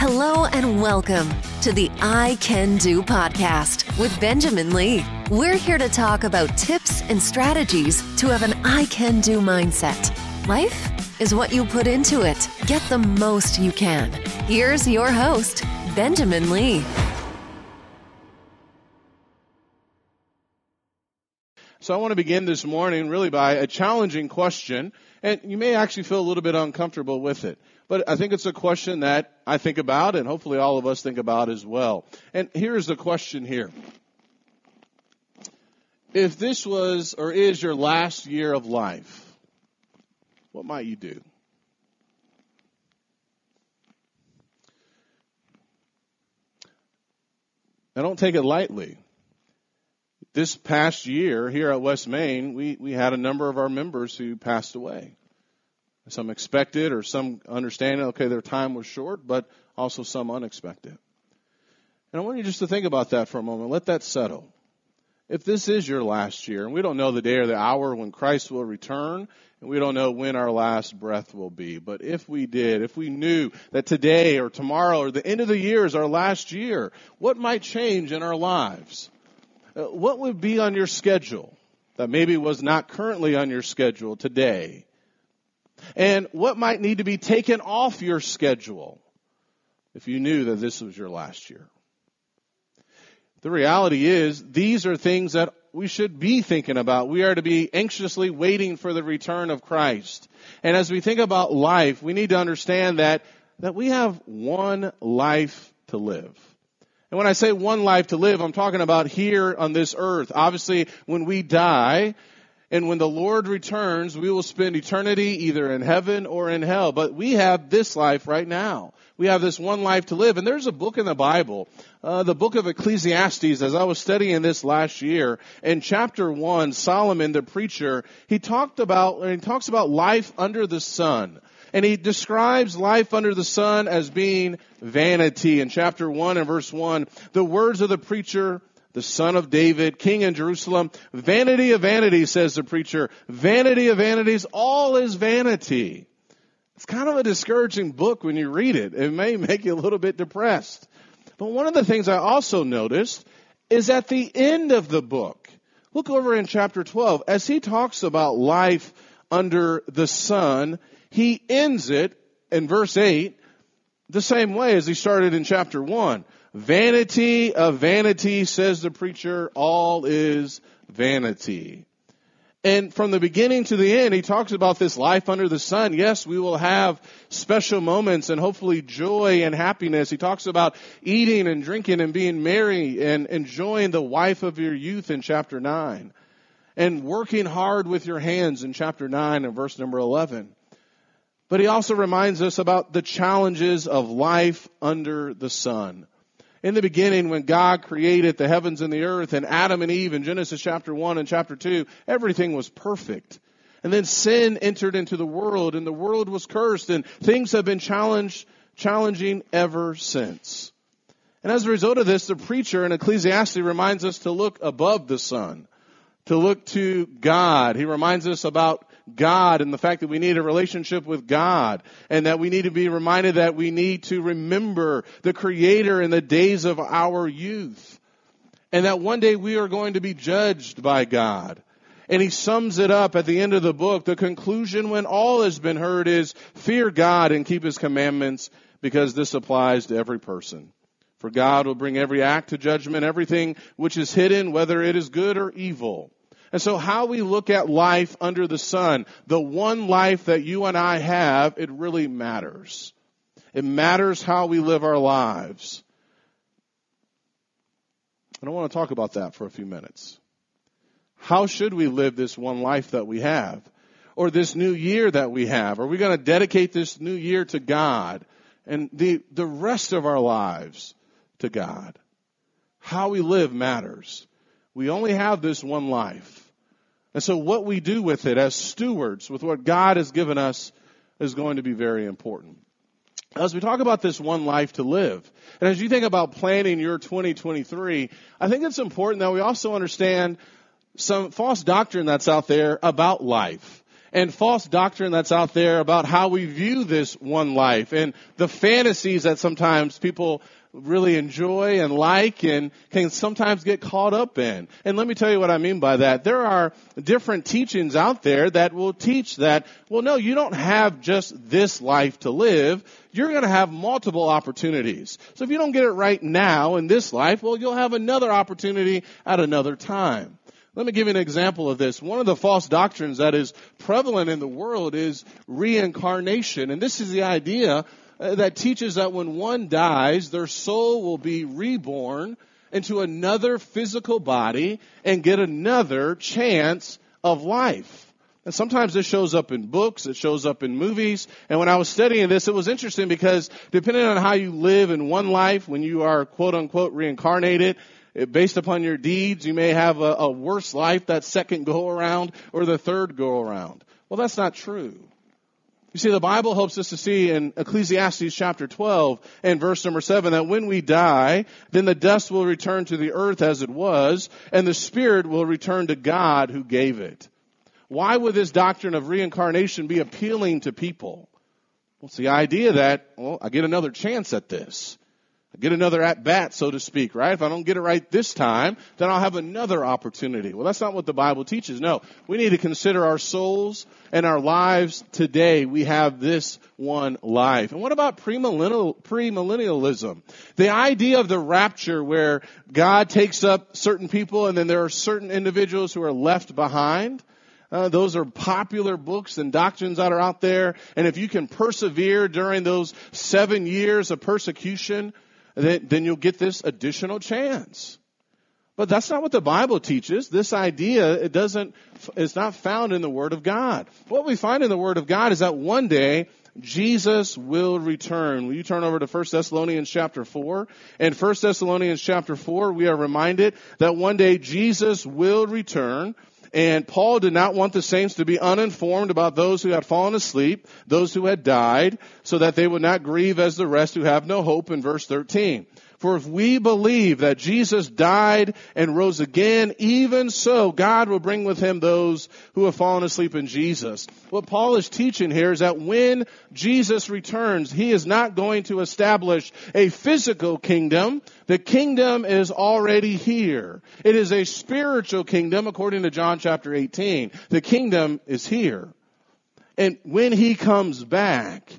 Hello and welcome to the I Can Do podcast with Benjamin Lee. We're here to talk about tips and strategies to have an I Can Do mindset. Life is what you put into it. Get the most you can. Here's your host, Benjamin Lee. So I want to begin this morning really by a challenging question, and you may actually feel a little bit uncomfortable with it. But I think it's a question that I think about and hopefully all of us think about as well. And here's the question here. If this was or is your last year of life, what might you do? I don't take it lightly. This past year here at West Main, we, we had a number of our members who passed away. Some expected or some understanding, okay, their time was short, but also some unexpected. And I want you just to think about that for a moment. Let that settle. If this is your last year, and we don't know the day or the hour when Christ will return, and we don't know when our last breath will be, but if we did, if we knew that today or tomorrow or the end of the year is our last year, what might change in our lives? Uh, what would be on your schedule that maybe was not currently on your schedule today? And what might need to be taken off your schedule if you knew that this was your last year. The reality is, these are things that we should be thinking about. We are to be anxiously waiting for the return of Christ. And as we think about life, we need to understand that, that we have one life to live. And when I say one life to live, I'm talking about here on this earth. Obviously, when we die, and when the Lord returns, we will spend eternity either in heaven or in hell. But we have this life right now. We have this one life to live. And there's a book in the Bible, uh, the book of Ecclesiastes, as I was studying this last year. In chapter one, Solomon, the preacher, he talked about, he talks about life under the sun. And he describes life under the sun as being vanity. In chapter 1 and verse 1, the words of the preacher the son of David, king in Jerusalem. Vanity of vanities, says the preacher. Vanity of vanities, all is vanity. It's kind of a discouraging book when you read it. It may make you a little bit depressed. But one of the things I also noticed is at the end of the book, look over in chapter 12, as he talks about life under the sun, he ends it in verse 8 the same way as he started in chapter 1. Vanity of vanity, says the preacher, all is vanity. And from the beginning to the end, he talks about this life under the sun. Yes, we will have special moments and hopefully joy and happiness. He talks about eating and drinking and being merry and enjoying the wife of your youth in chapter 9. And working hard with your hands in chapter 9 and verse number 11. But he also reminds us about the challenges of life under the sun. In the beginning, when God created the heavens and the earth and Adam and Eve in Genesis chapter 1 and chapter 2, everything was perfect. And then sin entered into the world and the world was cursed and things have been challenged, challenging ever since. And as a result of this, the preacher in Ecclesiastes reminds us to look above the sun, to look to God. He reminds us about God and the fact that we need a relationship with God and that we need to be reminded that we need to remember the Creator in the days of our youth and that one day we are going to be judged by God. And he sums it up at the end of the book. The conclusion when all has been heard is fear God and keep his commandments because this applies to every person. For God will bring every act to judgment, everything which is hidden, whether it is good or evil. And so how we look at life under the sun, the one life that you and I have, it really matters. It matters how we live our lives. And I want to talk about that for a few minutes. How should we live this one life that we have? Or this new year that we have? Are we going to dedicate this new year to God and the, the rest of our lives to God? How we live matters. We only have this one life. And so what we do with it as stewards, with what God has given us, is going to be very important. As we talk about this one life to live, and as you think about planning your 2023, I think it's important that we also understand some false doctrine that's out there about life. and false doctrine that's out there about how we view this one life and the fantasies that sometimes people really enjoy and like and can sometimes get caught up in. And let me tell you what I mean by that. There are different teachings out there that will teach that, well, no, you don't have just this life to live. You're going to have multiple opportunities. So if you don't get it right now in this life, well, you'll have another opportunity at another time. Let me give you an example of this. One of the false doctrines that is prevalent in the world is reincarnation. And this is the idea Uh, that teaches that when one dies, their soul will be reborn into another physical body and get another chance of life. And sometimes this shows up in books, it shows up in movies. And when I was studying this, it was interesting because depending on how you live in one life, when you are quote unquote reincarnated, eh, based upon your deeds, you may have a, a worse life that second go around or the third go around. Well, that's not true. You see, the Bible helps us to see in Ecclesiastes chapter 12 and verse number 7 that when we die, then the dust will return to the earth as it was, and the spirit will return to God who gave it. Why would this doctrine of reincarnation be appealing to people? Well, it's the idea that, well, I get another chance at this get another at bat, so to speak, right? If I don't get it right this time, then I'll have another opportunity. Well, that's not what the Bible teaches. No, we need to consider our souls and our lives today. We have this one life. And what about premillennial, premillennialism? The idea of the rapture where God takes up certain people and then there are certain individuals who are left behind. Uh, those are popular books and doctrines that are out there. And if you can persevere during those seven years of persecution, then, then you'll get this additional chance. But that's not what the Bible teaches. This idea, it doesn't, it's not found in the Word of God. What we find in the Word of God is that one day, Jesus will return. Will you turn over to 1 Thessalonians chapter 4? In 1 Thessalonians chapter 4, we are reminded that one day Jesus will return. And Paul did not want the saints to be uninformed about those who had fallen asleep, those who had died, so that they would not grieve as the rest who have no hope in verse 13. For if we believe that Jesus died and rose again, even so God will bring with him those who have fallen asleep in Jesus. What Paul is teaching here is that when Jesus returns, he is not going to establish a physical kingdom. The kingdom is already here. It is a spiritual kingdom according to John chapter 18. The kingdom is here. And when he comes back,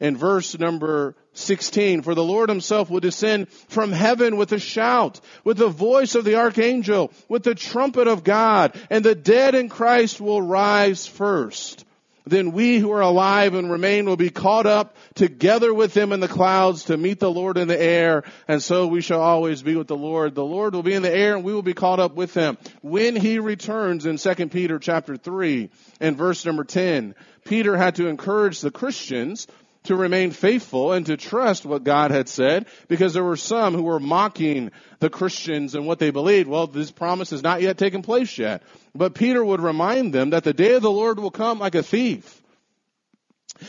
in verse number 16, for the Lord himself will descend from heaven with a shout, with the voice of the archangel, with the trumpet of God, and the dead in Christ will rise first. Then we who are alive and remain will be caught up together with them in the clouds to meet the Lord in the air, and so we shall always be with the Lord. The Lord will be in the air and we will be caught up with him. When he returns in 2 Peter chapter 3 and verse number 10, Peter had to encourage the Christians to remain faithful and to trust what God had said because there were some who were mocking the Christians and what they believed. Well, this promise has not yet taken place yet. But Peter would remind them that the day of the Lord will come like a thief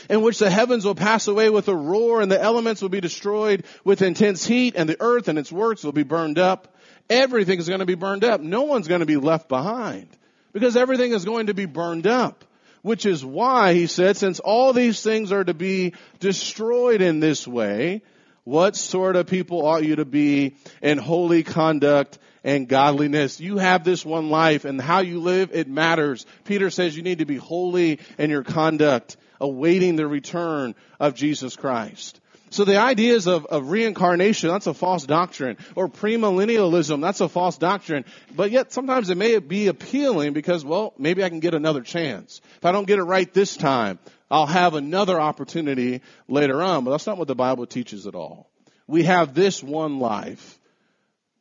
in which the heavens will pass away with a roar and the elements will be destroyed with intense heat and the earth and its works will be burned up. Everything is going to be burned up. No one's going to be left behind because everything is going to be burned up. Which is why he said, since all these things are to be destroyed in this way, what sort of people ought you to be in holy conduct and godliness? You have this one life and how you live, it matters. Peter says you need to be holy in your conduct, awaiting the return of Jesus Christ. So the ideas of, of reincarnation, that's a false doctrine. Or premillennialism, that's a false doctrine. But yet sometimes it may be appealing because, well, maybe I can get another chance. If I don't get it right this time, I'll have another opportunity later on. But that's not what the Bible teaches at all. We have this one life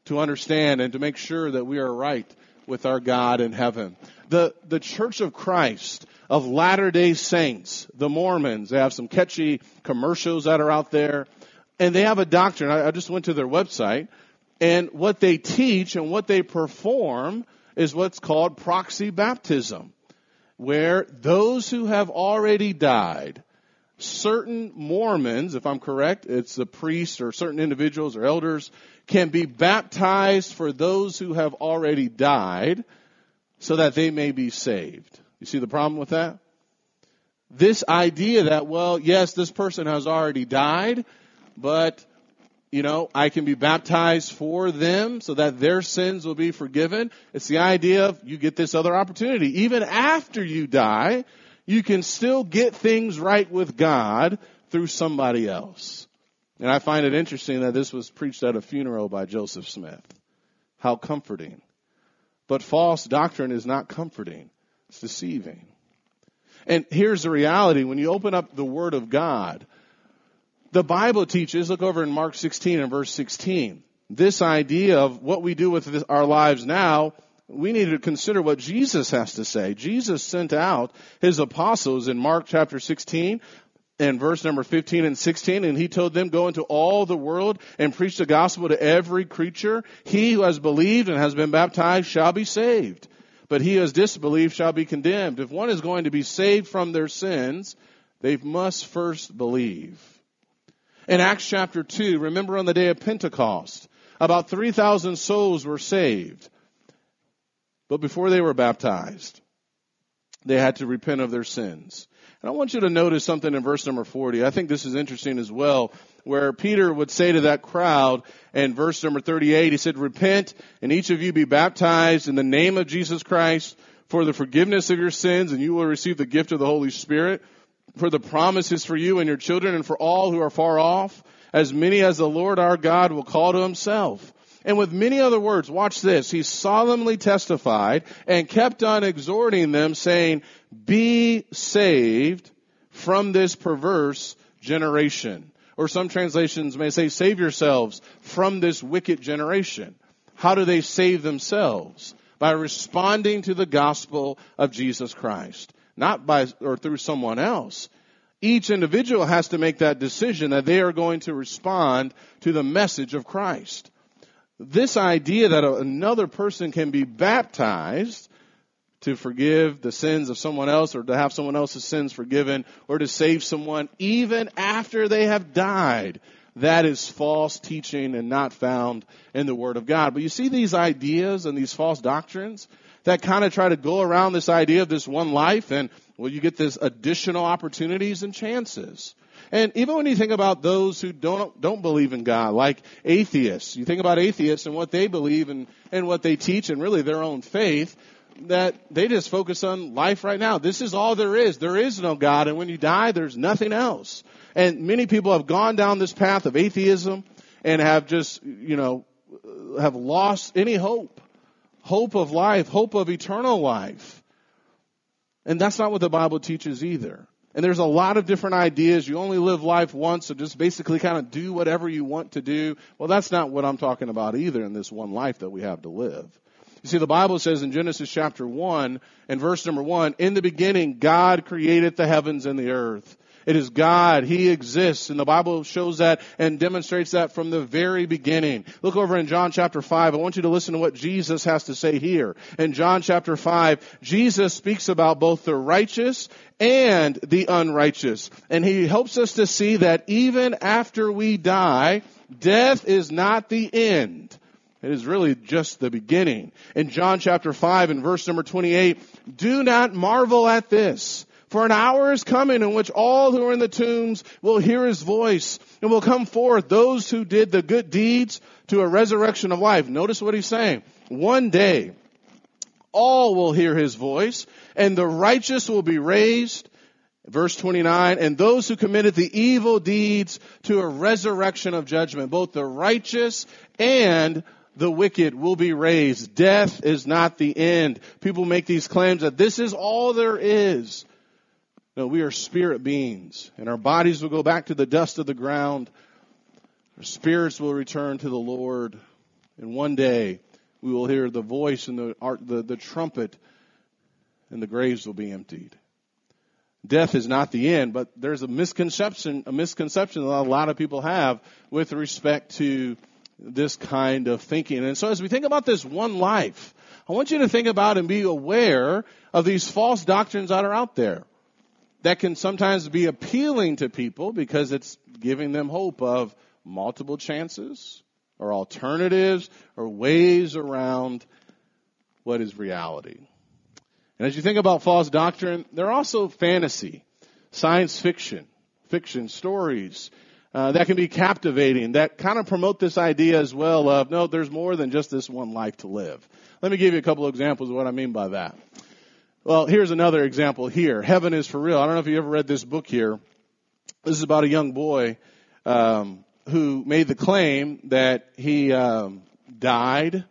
to understand and to make sure that we are right with our God in heaven. The, the Church of Christ of Latter day Saints, the Mormons. They have some catchy commercials that are out there. And they have a doctrine. I, I just went to their website. And what they teach and what they perform is what's called proxy baptism, where those who have already died, certain Mormons, if I'm correct, it's the priests or certain individuals or elders, can be baptized for those who have already died so that they may be saved. You see the problem with that? this idea that, well, yes, this person has already died, but, you know, I can be baptized for them so that their sins will be forgiven. It's the idea of you get this other opportunity. Even after you die, you can still get things right with God through somebody else. And I find it interesting that this was preached at a funeral by Joseph Smith. How comforting. But false doctrine is not comforting. It's deceiving. And here's the reality. When you open up the Word of God, the Bible teaches, look over in Mark 16 and verse 16, this idea of what we do with this, our lives now, we need to consider what Jesus has to say. Jesus sent out his apostles in Mark chapter 16 and verse number 15 and 16, and he told them, go into all the world and preach the gospel to every creature. He who has believed and has been baptized shall be saved but he who has disbelieved shall be condemned. If one is going to be saved from their sins, they must first believe. In Acts chapter 2, remember on the day of Pentecost, about 3,000 souls were saved. But before they were baptized, they had to repent of their sins. And I want you to notice something in verse number 40. I think this is interesting as well, where Peter would say to that crowd in verse number 38, he said, repent and each of you be baptized in the name of Jesus Christ for the forgiveness of your sins and you will receive the gift of the Holy Spirit. For the promises for you and your children and for all who are far off, as many as the Lord our God will call to himself. And with many other words, watch this, he solemnly testified and kept on exhorting them saying, be saved from this perverse generation. Or some translations may say, save yourselves from this wicked generation. How do they save themselves? By responding to the gospel of Jesus Christ. Not by, or through someone else. Each individual has to make that decision that they are going to respond to the message of Christ this idea that another person can be baptized to forgive the sins of someone else or to have someone else's sins forgiven or to save someone even after they have died. That is false teaching and not found in the Word of God. But you see these ideas and these false doctrines that kind of try to go around this idea of this one life and well, you get this additional opportunities and chances. And even when you think about those who don't, don't believe in God, like atheists, you think about atheists and what they believe and, and what they teach and really their own faith, that they just focus on life right now. This is all there is. There is no God, and when you die, there's nothing else. And many people have gone down this path of atheism and have just, you know, have lost any hope. Hope of life, hope of eternal life. And that's not what the Bible teaches either. And there's a lot of different ideas. You only live life once, so just basically kind of do whatever you want to do. Well, that's not what I'm talking about either in this one life that we have to live. You see, the Bible says in Genesis chapter 1 and verse number 1, in the beginning, God created the heavens and the earth. It is God. He exists. And the Bible shows that and demonstrates that from the very beginning. Look over in John chapter 5. I want you to listen to what Jesus has to say here. In John chapter 5, Jesus speaks about both the righteous and the unrighteous. And he helps us to see that even after we die, death is not the end. It is really just the beginning. In John chapter 5 and verse number 28, do not marvel at this. For an hour is coming in which all who are in the tombs will hear his voice and will come forth, those who did the good deeds to a resurrection of life. Notice what he's saying. One day, all will hear his voice and the righteous will be raised. Verse 29, and those who committed the evil deeds to a resurrection of judgment, both the righteous and the wicked will be raised. Death is not the end. People make these claims that this is all there is. No, we are spirit beings, and our bodies will go back to the dust of the ground. Our spirits will return to the Lord, and one day we will hear the voice and the, the, the trumpet, and the graves will be emptied. Death is not the end, but there's a misconception, a misconception that a lot of people have with respect to this kind of thinking. And so as we think about this one life, I want you to think about and be aware of these false doctrines that are out there that can sometimes be appealing to people because it's giving them hope of multiple chances or alternatives or ways around what is reality. And as you think about false doctrine, they're also fantasy. science fiction, fiction stories, uh, that can be captivating, that kind of promote this idea as well of, no, there's more than just this one life to live. Let me give you a couple of examples of what I mean by that. Well, here's another example here. Heaven is for real. I don't know if you ever read this book here. This is about a young boy um, who made the claim that he um, died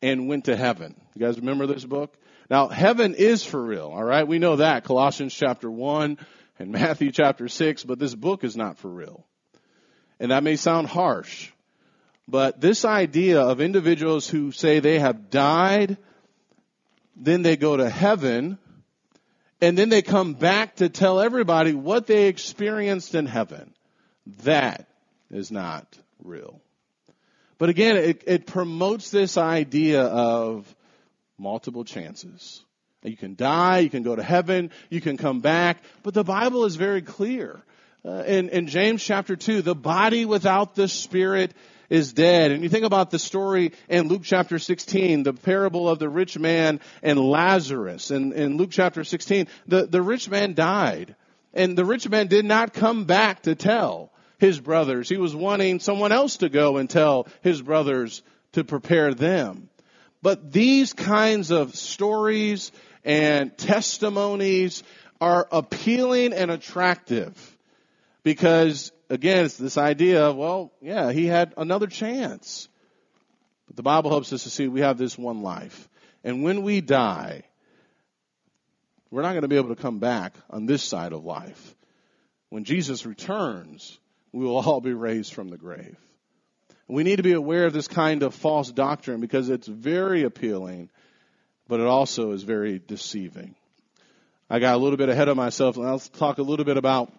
and went to heaven. You guys remember this book? Now, heaven is for real, all right? We know that. Colossians chapter 1 and Matthew chapter 6, but this book is not for real. And that may sound harsh, but this idea of individuals who say they have died, then they go to heaven, and then they come back to tell everybody what they experienced in heaven. That is not real. But again, it, it promotes this idea of multiple chances. You can die, you can go to heaven, you can come back, but the Bible is very clear. Uh, in, in James chapter 2, the body without the spirit is dead. And you think about the story in Luke chapter 16, the parable of the rich man and Lazarus. And in Luke chapter 16, the, the rich man died. And the rich man did not come back to tell his brothers. He was wanting someone else to go and tell his brothers to prepare them. But these kinds of stories and testimonies are appealing and attractive because again, it's this idea of, well, yeah, he had another chance. But the Bible helps us to see we have this one life. And when we die, we're not going to be able to come back on this side of life. When Jesus returns, we will all be raised from the grave. We need to be aware of this kind of false doctrine because it's very appealing, but it also is very deceiving. I got a little bit ahead of myself, and I'll talk a little bit about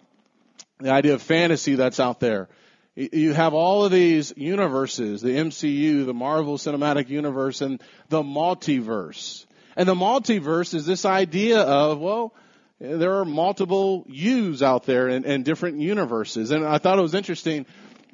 the idea of fantasy that's out there. You have all of these universes, the MCU, the Marvel Cinematic Universe, and the multiverse. And the multiverse is this idea of, well, there are multiple yous out there in, in different universes. And I thought it was interesting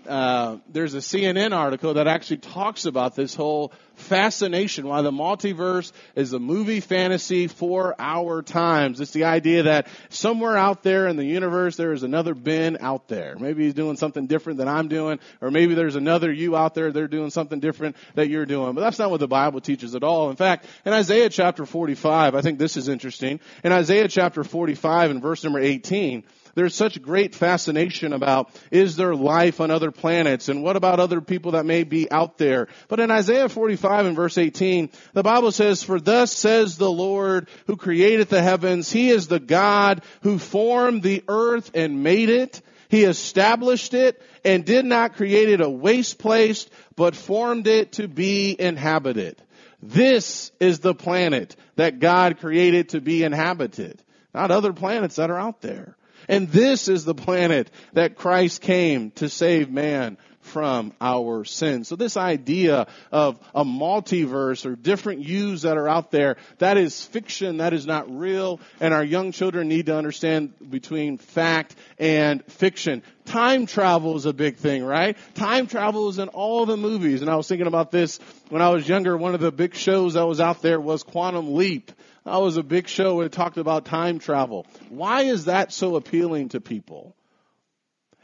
uh, there's a CNN article that actually talks about this whole fascination why the multiverse is a movie fantasy for our times. It's the idea that somewhere out there in the universe there is another Ben out there. Maybe he's doing something different than I'm doing, or maybe there's another you out there they're doing something different that you're doing. But that's not what the Bible teaches at all. In fact, in Isaiah chapter 45, I think this is interesting. In Isaiah chapter 45 and verse number 18, there's such great fascination about is there life on other planets and what about other people that may be out there. But in Isaiah 45 and verse 18, the Bible says, For thus says the Lord who created the heavens, He is the God who formed the earth and made it. He established it and did not create it a waste place, but formed it to be inhabited. This is the planet that God created to be inhabited, not other planets that are out there. And this is the planet that Christ came to save man from our sins. So this idea of a multiverse or different yous that are out there, that is fiction, that is not real, and our young children need to understand between fact and fiction. Time travel is a big thing, right? Time travel is in all the movies, and I was thinking about this when I was younger. One of the big shows that was out there was Quantum Leap. That was a big show it talked about time travel. Why is that so appealing to people?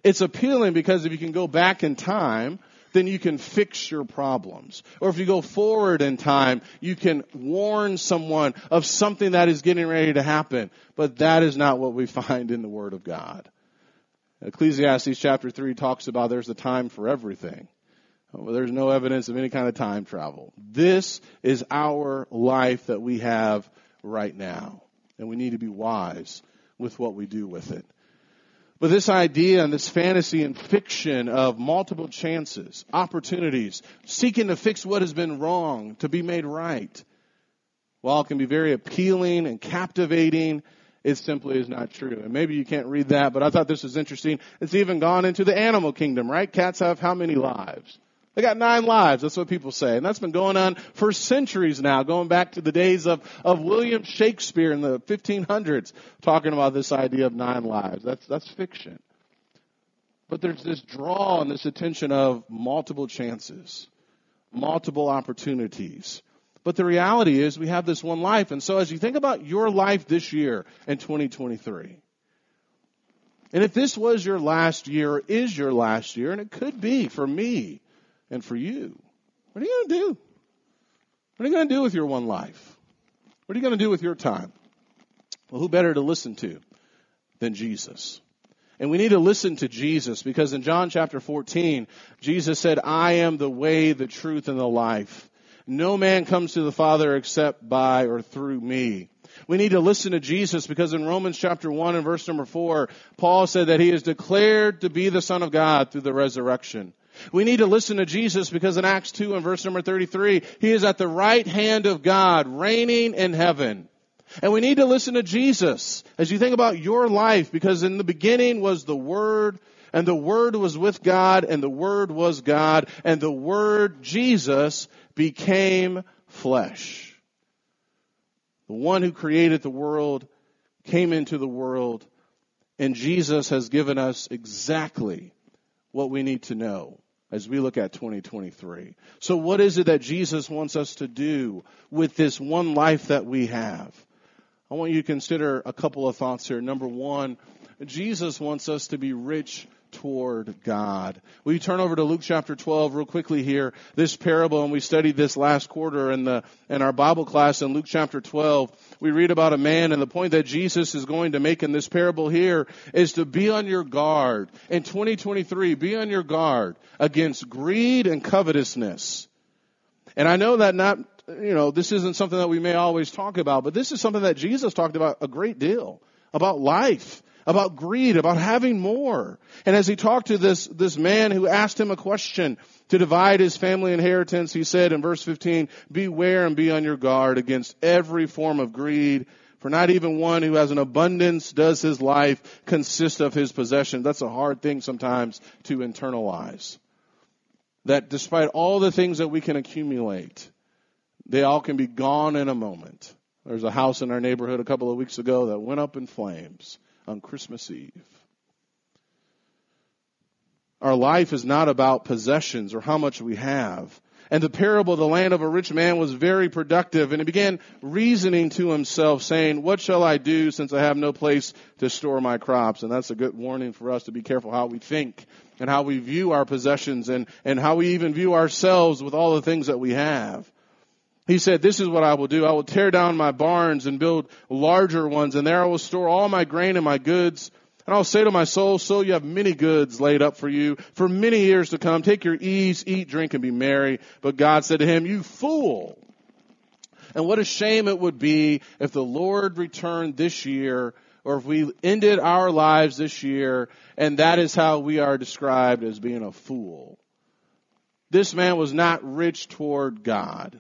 It's appealing because if you can go back in time, then you can fix your problems. Or if you go forward in time, you can warn someone of something that is getting ready to happen. But that is not what we find in the Word of God. Ecclesiastes chapter 3 talks about there's a time for everything. Well, there's no evidence of any kind of time travel. This is our life that we have right now. And we need to be wise with what we do with it. But this idea and this fantasy and fiction of multiple chances, opportunities, seeking to fix what has been wrong, to be made right, while it can be very appealing and captivating, it simply is not true. And maybe you can't read that, but I thought this was interesting. It's even gone into the animal kingdom, right? Cats have how many lives? They got nine lives. That's what people say. And that's been going on for centuries now, going back to the days of, of William Shakespeare in the 1500s, talking about this idea of nine lives. That's, that's fiction. But there's this draw and this attention of multiple chances, multiple opportunities. But the reality is we have this one life. And so as you think about your life this year in 2023, And if this was your last year, or is your last year, and it could be for me and for you, what are you going to do? What are you going to do with your one life? What are you going to do with your time? Well, who better to listen to than Jesus? And we need to listen to Jesus because in John chapter 14, Jesus said, I am the way, the truth, and the life. No man comes to the Father except by or through me. We need to listen to Jesus because in Romans chapter 1 and verse number 4, Paul said that he is declared to be the Son of God through the resurrection. We need to listen to Jesus because in Acts 2 and verse number 33, he is at the right hand of God, reigning in heaven. And we need to listen to Jesus as you think about your life because in the beginning was the Word and the Word was with God and the Word was God and the Word, Jesus, became flesh. The one who created the world came into the world and Jesus has given us exactly what we need to know as we look at 2023. So what is it that Jesus wants us to do with this one life that we have? I want you to consider a couple of thoughts here. Number one, Jesus wants us to be rich toward God. Will you turn over to Luke chapter 12 real quickly here? This parable, and we studied this last quarter in the, in our Bible class in Luke chapter 12. We read about a man and the point that Jesus is going to make in this parable here is to be on your guard. In 2023, be on your guard against greed and covetousness. And I know that not you know, this isn't something that we may always talk about, but this is something that Jesus talked about a great deal. About life, about greed, about having more. And as he talked to this, this man who asked him a question to divide his family inheritance, he said in verse 15, beware and be on your guard against every form of greed, for not even one who has an abundance does his life consist of his possession. That's a hard thing sometimes to internalize. That despite all the things that we can accumulate, they all can be gone in a moment. There's a house in our neighborhood a couple of weeks ago that went up in flames on Christmas Eve. Our life is not about possessions or how much we have. And the parable of the land of a rich man was very productive. And he began reasoning to himself, saying, What shall I do since I have no place to store my crops? And that's a good warning for us to be careful how we think and how we view our possessions and, and how we even view ourselves with all the things that we have. He said, this is what I will do. I will tear down my barns and build larger ones, and there I will store all my grain and my goods. And I'll say to my soul, soul, you have many goods laid up for you for many years to come. Take your ease, eat, drink, and be merry. But God said to him, you fool. And what a shame it would be if the Lord returned this year or if we ended our lives this year and that is how we are described as being a fool. This man was not rich toward God.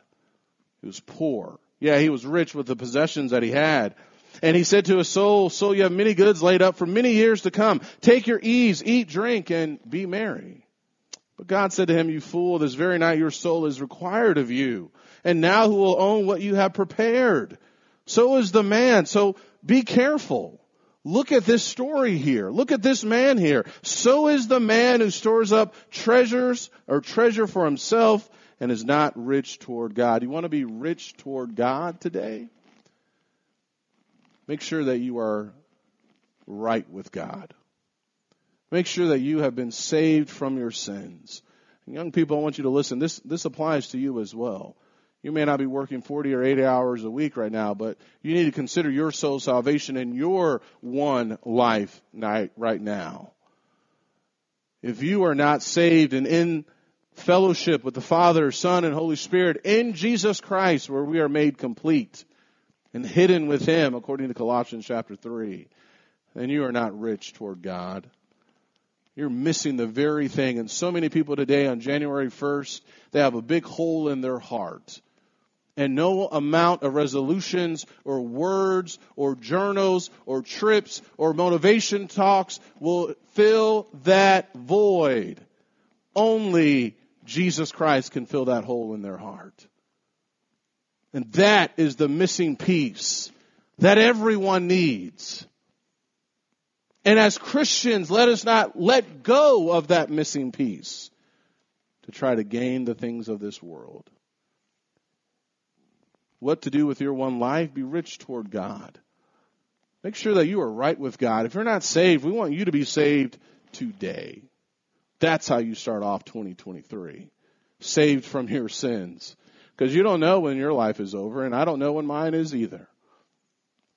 He was poor. Yeah, he was rich with the possessions that he had. And he said to his soul, Soul, you have many goods laid up for many years to come. Take your ease, eat, drink, and be merry. But God said to him, You fool, this very night your soul is required of you. And now who will own what you have prepared? So is the man. So be careful. Look at this story here. Look at this man here. So is the man who stores up treasures or treasure for himself and is not rich toward God. You want to be rich toward God today? Make sure that you are right with God. Make sure that you have been saved from your sins. And young people, I want you to listen. This, this applies to you as well. You may not be working 40 or 80 hours a week right now, but you need to consider your soul salvation in your one life night right now. If you are not saved and in fellowship with the Father, Son, and Holy Spirit in Jesus Christ where we are made complete and hidden with Him according to Colossians chapter 3. And you are not rich toward God. You're missing the very thing. And so many people today on January 1st, they have a big hole in their heart. And no amount of resolutions or words or journals or trips or motivation talks will fill that void. Only Jesus Christ can fill that hole in their heart. And that is the missing piece that everyone needs. And as Christians, let us not let go of that missing piece to try to gain the things of this world. What to do with your one life? Be rich toward God. Make sure that you are right with God. If you're not saved, we want you to be saved today. That's how you start off 2023. Saved from your sins. Because you don't know when your life is over, and I don't know when mine is either.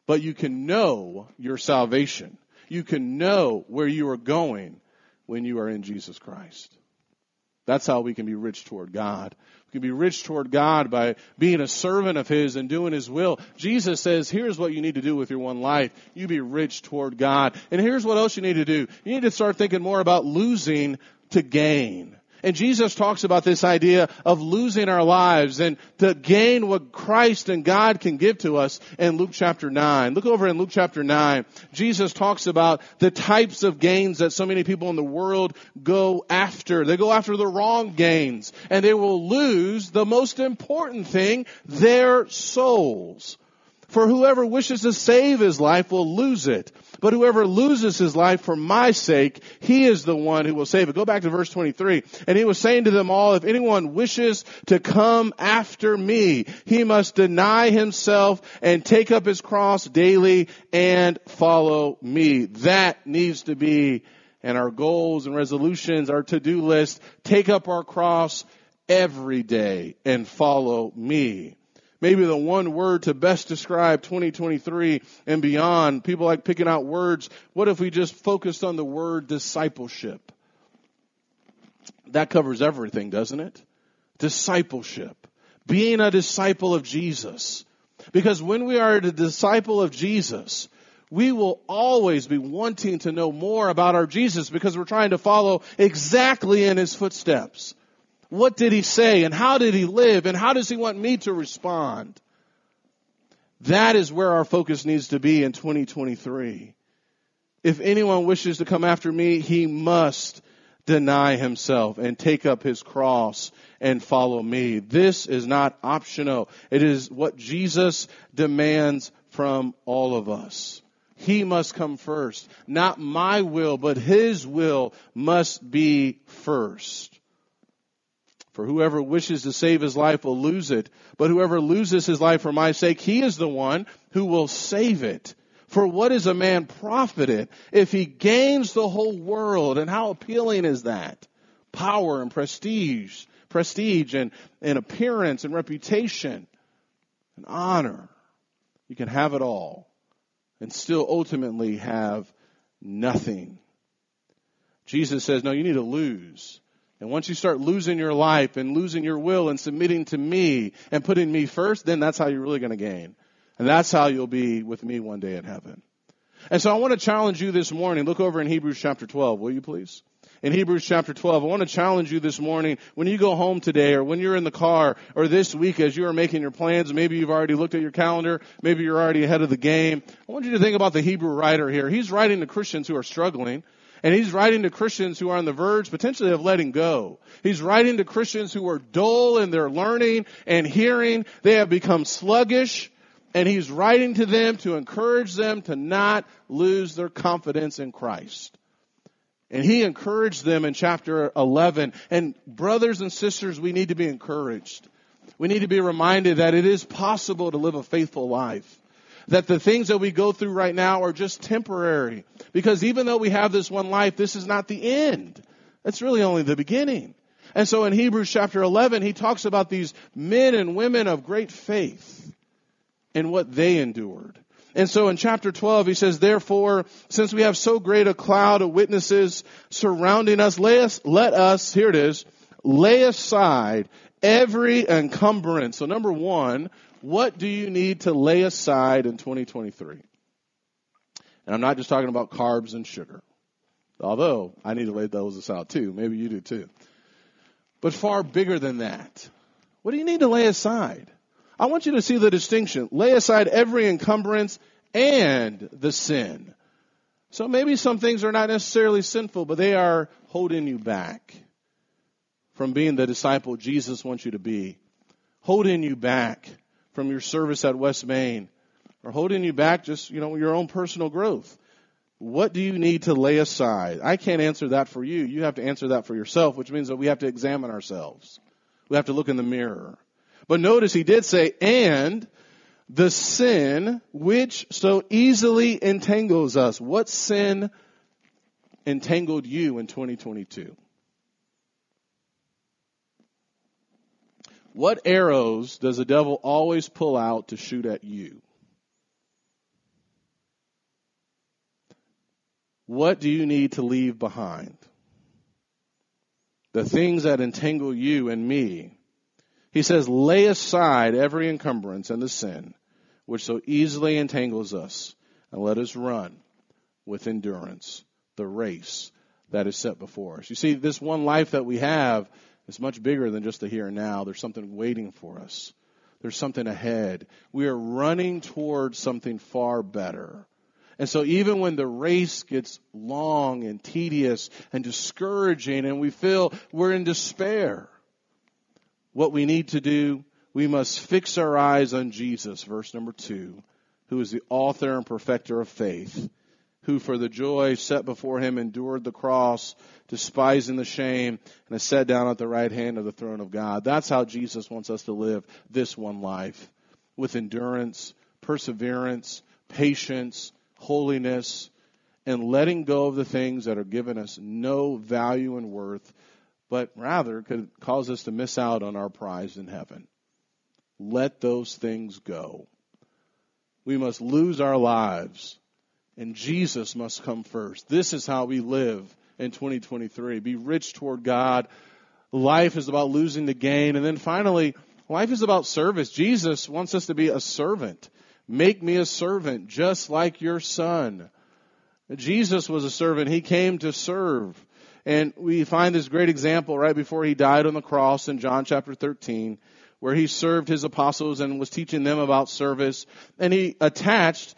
But you can know your salvation. You can know where you are going when you are in Jesus Christ. That's how we can be rich toward God. Can be rich toward God by being a servant of His and doing His will. Jesus says, here's what you need to do with your one life. You be rich toward God. And here's what else you need to do. You need to start thinking more about losing to gain. And Jesus talks about this idea of losing our lives and to gain what Christ and God can give to us in Luke chapter 9. Look over in Luke chapter 9. Jesus talks about the types of gains that so many people in the world go after. They go after the wrong gains and they will lose the most important thing, their souls. For whoever wishes to save his life will lose it. But whoever loses his life for my sake, he is the one who will save it. Go back to verse 23. And he was saying to them all, if anyone wishes to come after me, he must deny himself and take up his cross daily and follow me. That needs to be and our goals and resolutions, our to-do list, take up our cross every day and follow me maybe the one word to best describe 2023 and beyond. People like picking out words. What if we just focused on the word discipleship? That covers everything, doesn't it? Discipleship. Being a disciple of Jesus. Because when we are a disciple of Jesus, we will always be wanting to know more about our Jesus because we're trying to follow exactly in his footsteps. What did he say and how did he live and how does he want me to respond? That is where our focus needs to be in 2023. If anyone wishes to come after me, he must deny himself and take up his cross and follow me. This is not optional. It is what Jesus demands from all of us. He must come first. Not my will, but his will must be first. For whoever wishes to save his life will lose it, but whoever loses his life for my sake, he is the one who will save it. For what is a man profited if he gains the whole world? And how appealing is that? Power and prestige, prestige and, and appearance and reputation and honor. You can have it all and still ultimately have nothing. Jesus says, no, you need to lose and once you start losing your life and losing your will and submitting to me and putting me first, then that's how you're really going to gain. And that's how you'll be with me one day in heaven. And so I want to challenge you this morning. Look over in Hebrews chapter 12, will you please? In Hebrews chapter 12, I want to challenge you this morning when you go home today or when you're in the car or this week as you are making your plans. Maybe you've already looked at your calendar. Maybe you're already ahead of the game. I want you to think about the Hebrew writer here. He's writing to Christians who are struggling. And he's writing to Christians who are on the verge potentially of letting go. He's writing to Christians who are dull in their learning and hearing. They have become sluggish. And he's writing to them to encourage them to not lose their confidence in Christ. And he encouraged them in chapter 11. And brothers and sisters, we need to be encouraged. We need to be reminded that it is possible to live a faithful life that the things that we go through right now are just temporary. Because even though we have this one life, this is not the end. That's really only the beginning. And so in Hebrews chapter 11, he talks about these men and women of great faith and what they endured. And so in chapter 12, he says, therefore, since we have so great a cloud of witnesses surrounding us, us, let us, here it is, lay aside every encumbrance. So number one, what do you need to lay aside in 2023? And I'm not just talking about carbs and sugar. Although I need to lay those aside too. Maybe you do too. But far bigger than that. What do you need to lay aside? I want you to see the distinction. Lay aside every encumbrance and the sin. So maybe some things are not necessarily sinful, but they are holding you back from being the disciple Jesus wants you to be. Holding you back from your service at West Main or holding you back just, you know, your own personal growth. What do you need to lay aside? I can't answer that for you. You have to answer that for yourself, which means that we have to examine ourselves. We have to look in the mirror. But notice he did say, and the sin which so easily entangles us. What sin entangled you in 2022? What arrows does the devil always pull out to shoot at you? What do you need to leave behind? The things that entangle you and me. He says, lay aside every encumbrance and the sin which so easily entangles us, and let us run with endurance the race that is set before us. You see, this one life that we have is much bigger than just the here and now. There's something waiting for us. There's something ahead. We are running towards something far better. And so even when the race gets long and tedious and discouraging and we feel we're in despair, what we need to do, we must fix our eyes on Jesus, verse number two, who is the author and perfecter of faith who for the joy set before him endured the cross, despising the shame, and is sat down at the right hand of the throne of God. That's how Jesus wants us to live this one life with endurance, perseverance, patience, holiness, and letting go of the things that are giving us no value and worth, but rather could cause us to miss out on our prize in heaven. Let those things go. We must lose our lives and Jesus must come first. This is how we live in 2023. Be rich toward God. Life is about losing the gain. And then finally, life is about service. Jesus wants us to be a servant. Make me a servant just like your son. Jesus was a servant. He came to serve. And we find this great example right before he died on the cross in John chapter 13, where he served his apostles and was teaching them about service. And he attached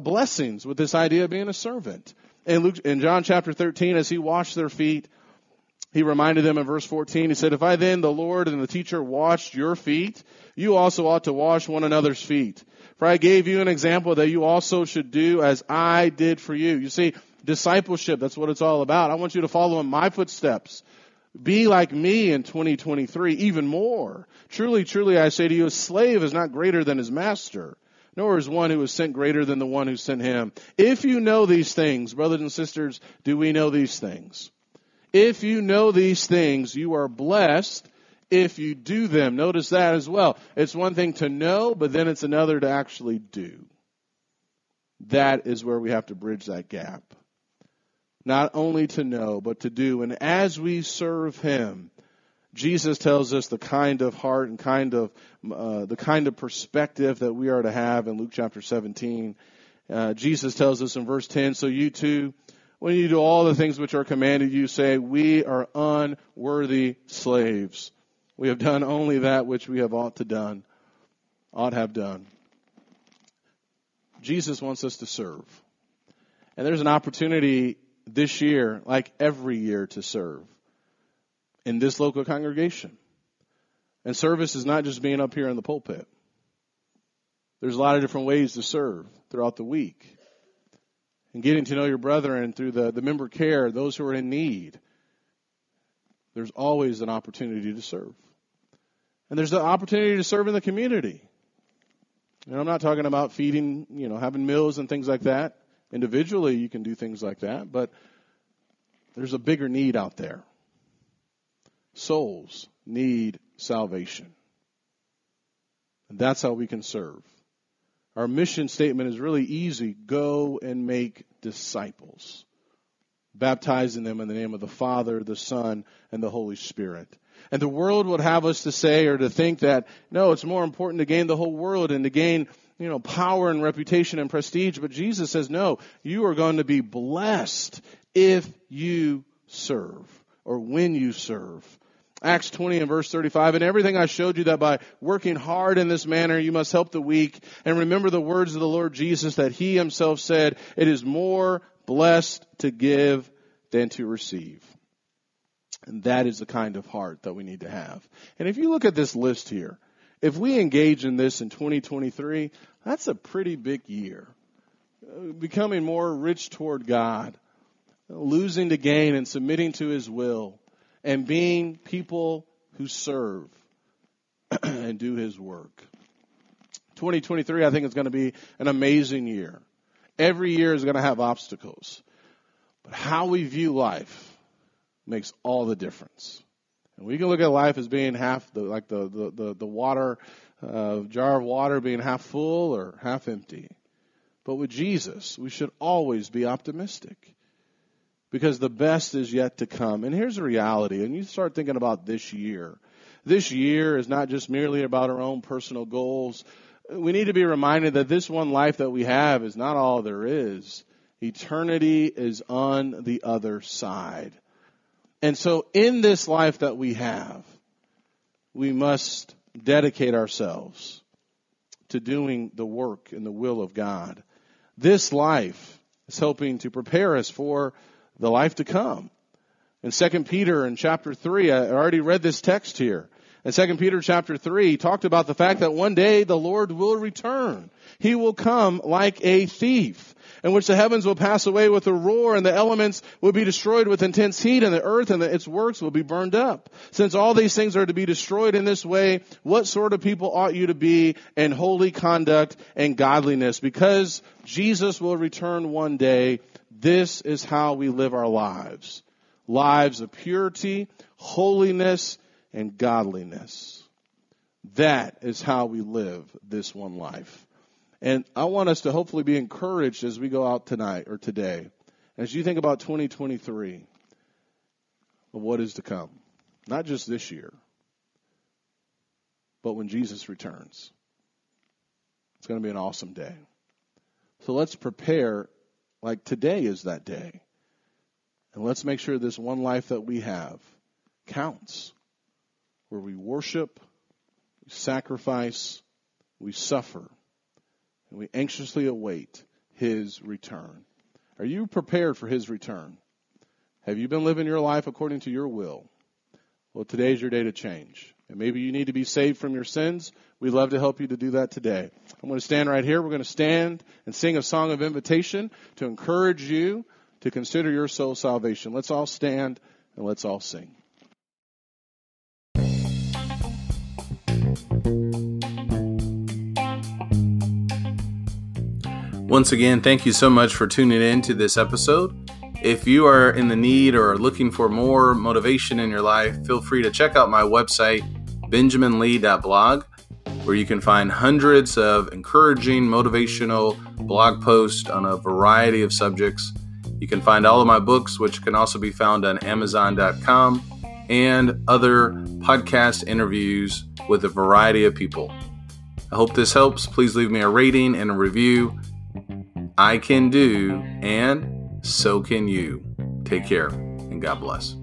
blessings with this idea of being a servant. In Luke, in John chapter 13, as he washed their feet, he reminded them in verse 14, he said, If I then, the Lord and the teacher, washed your feet, you also ought to wash one another's feet. For I gave you an example that you also should do as I did for you. You see, discipleship, that's what it's all about. I want you to follow in my footsteps. Be like me in 2023, even more. Truly, truly, I say to you, a slave is not greater than his master nor is one who is sent greater than the one who sent him. If you know these things, brothers and sisters, do we know these things? If you know these things, you are blessed if you do them. Notice that as well. It's one thing to know, but then it's another to actually do. That is where we have to bridge that gap. Not only to know, but to do. And as we serve Him, Jesus tells us the kind of heart and kind of uh, the kind of perspective that we are to have in Luke chapter 17. Uh, Jesus tells us in verse 10, so you too, when you do all the things which are commanded you, say, we are unworthy slaves. We have done only that which we have ought to done, ought have done. Jesus wants us to serve. And there's an opportunity this year, like every year, to serve in this local congregation. And service is not just being up here in the pulpit. There's a lot of different ways to serve throughout the week. And getting to know your brethren through the, the member care, those who are in need. There's always an opportunity to serve. And there's the opportunity to serve in the community. And I'm not talking about feeding, you know, having meals and things like that. Individually, you can do things like that, but there's a bigger need out there souls need salvation. And that's how we can serve. Our mission statement is really easy go and make disciples, baptizing them in the name of the Father, the Son, and the Holy Spirit. And the world would have us to say or to think that, no, it's more important to gain the whole world and to gain, you know, power and reputation and prestige. But Jesus says, no, you are going to be blessed if you serve or when you serve. Acts 20 and verse 35, and everything I showed you that by working hard in this manner you must help the weak, and remember the words of the Lord Jesus that he himself said, it is more blessed to give than to receive. And that is the kind of heart that we need to have. And if you look at this list here, if we engage in this in 2023, that's a pretty big year. Uh, becoming more rich toward God, losing to gain and submitting to His will, and being people who serve and do his work. 2023, I think is going to be an amazing year. Every year is going to have obstacles. But how we view life makes all the difference. And we can look at life as being half the, like the, the, the, the water, uh, jar of water being half full or half empty. But with Jesus, we should always be optimistic because the best is yet to come. And here's the reality, and you start thinking about this year. This year is not just merely about our own personal goals. We need to be reminded that this one life that we have is not all there is. Eternity is on the other side. And so in this life that we have, we must dedicate ourselves to doing the work in the will of God. This life is helping to prepare us for the life to come. In 2 Peter in chapter 3, I already read this text here. In 2 Peter chapter 3, he talked about the fact that one day the Lord will return. He will come like a thief in which the heavens will pass away with a roar and the elements will be destroyed with intense heat and the earth and the, its works will be burned up. Since all these things are to be destroyed in this way, what sort of people ought you to be in holy conduct and godliness? Because Jesus will return one day, this is how we live our lives. Lives of purity, holiness, and godliness. That is how we live this one life. And I want us to hopefully be encouraged as we go out tonight or today, as you think about 2023 of what is to come. Not just this year, but when Jesus returns. It's going to be an awesome day. So let's prepare like today is that day. And let's make sure this one life that we have counts, where we worship, we sacrifice, we suffer and we anxiously await his return. Are you prepared for his return? Have you been living your life according to your will? Well, today's your day to change. And maybe you need to be saved from your sins. We'd love to help you to do that today. I'm going to stand right here. We're going to stand and sing a song of invitation to encourage you to consider your soul salvation. Let's all stand and let's all sing. Once again, thank you so much for tuning in to this episode. If you are in the need or looking for more motivation in your life, feel free to check out my website, benjaminlee.blog, where you can find hundreds of encouraging, motivational blog posts on a variety of subjects. You can find all of my books, which can also be found on Amazon.com, and other podcast interviews with a variety of people. I hope this helps. Please leave me a rating and a review. I can do, and so can you. Take care, and God bless.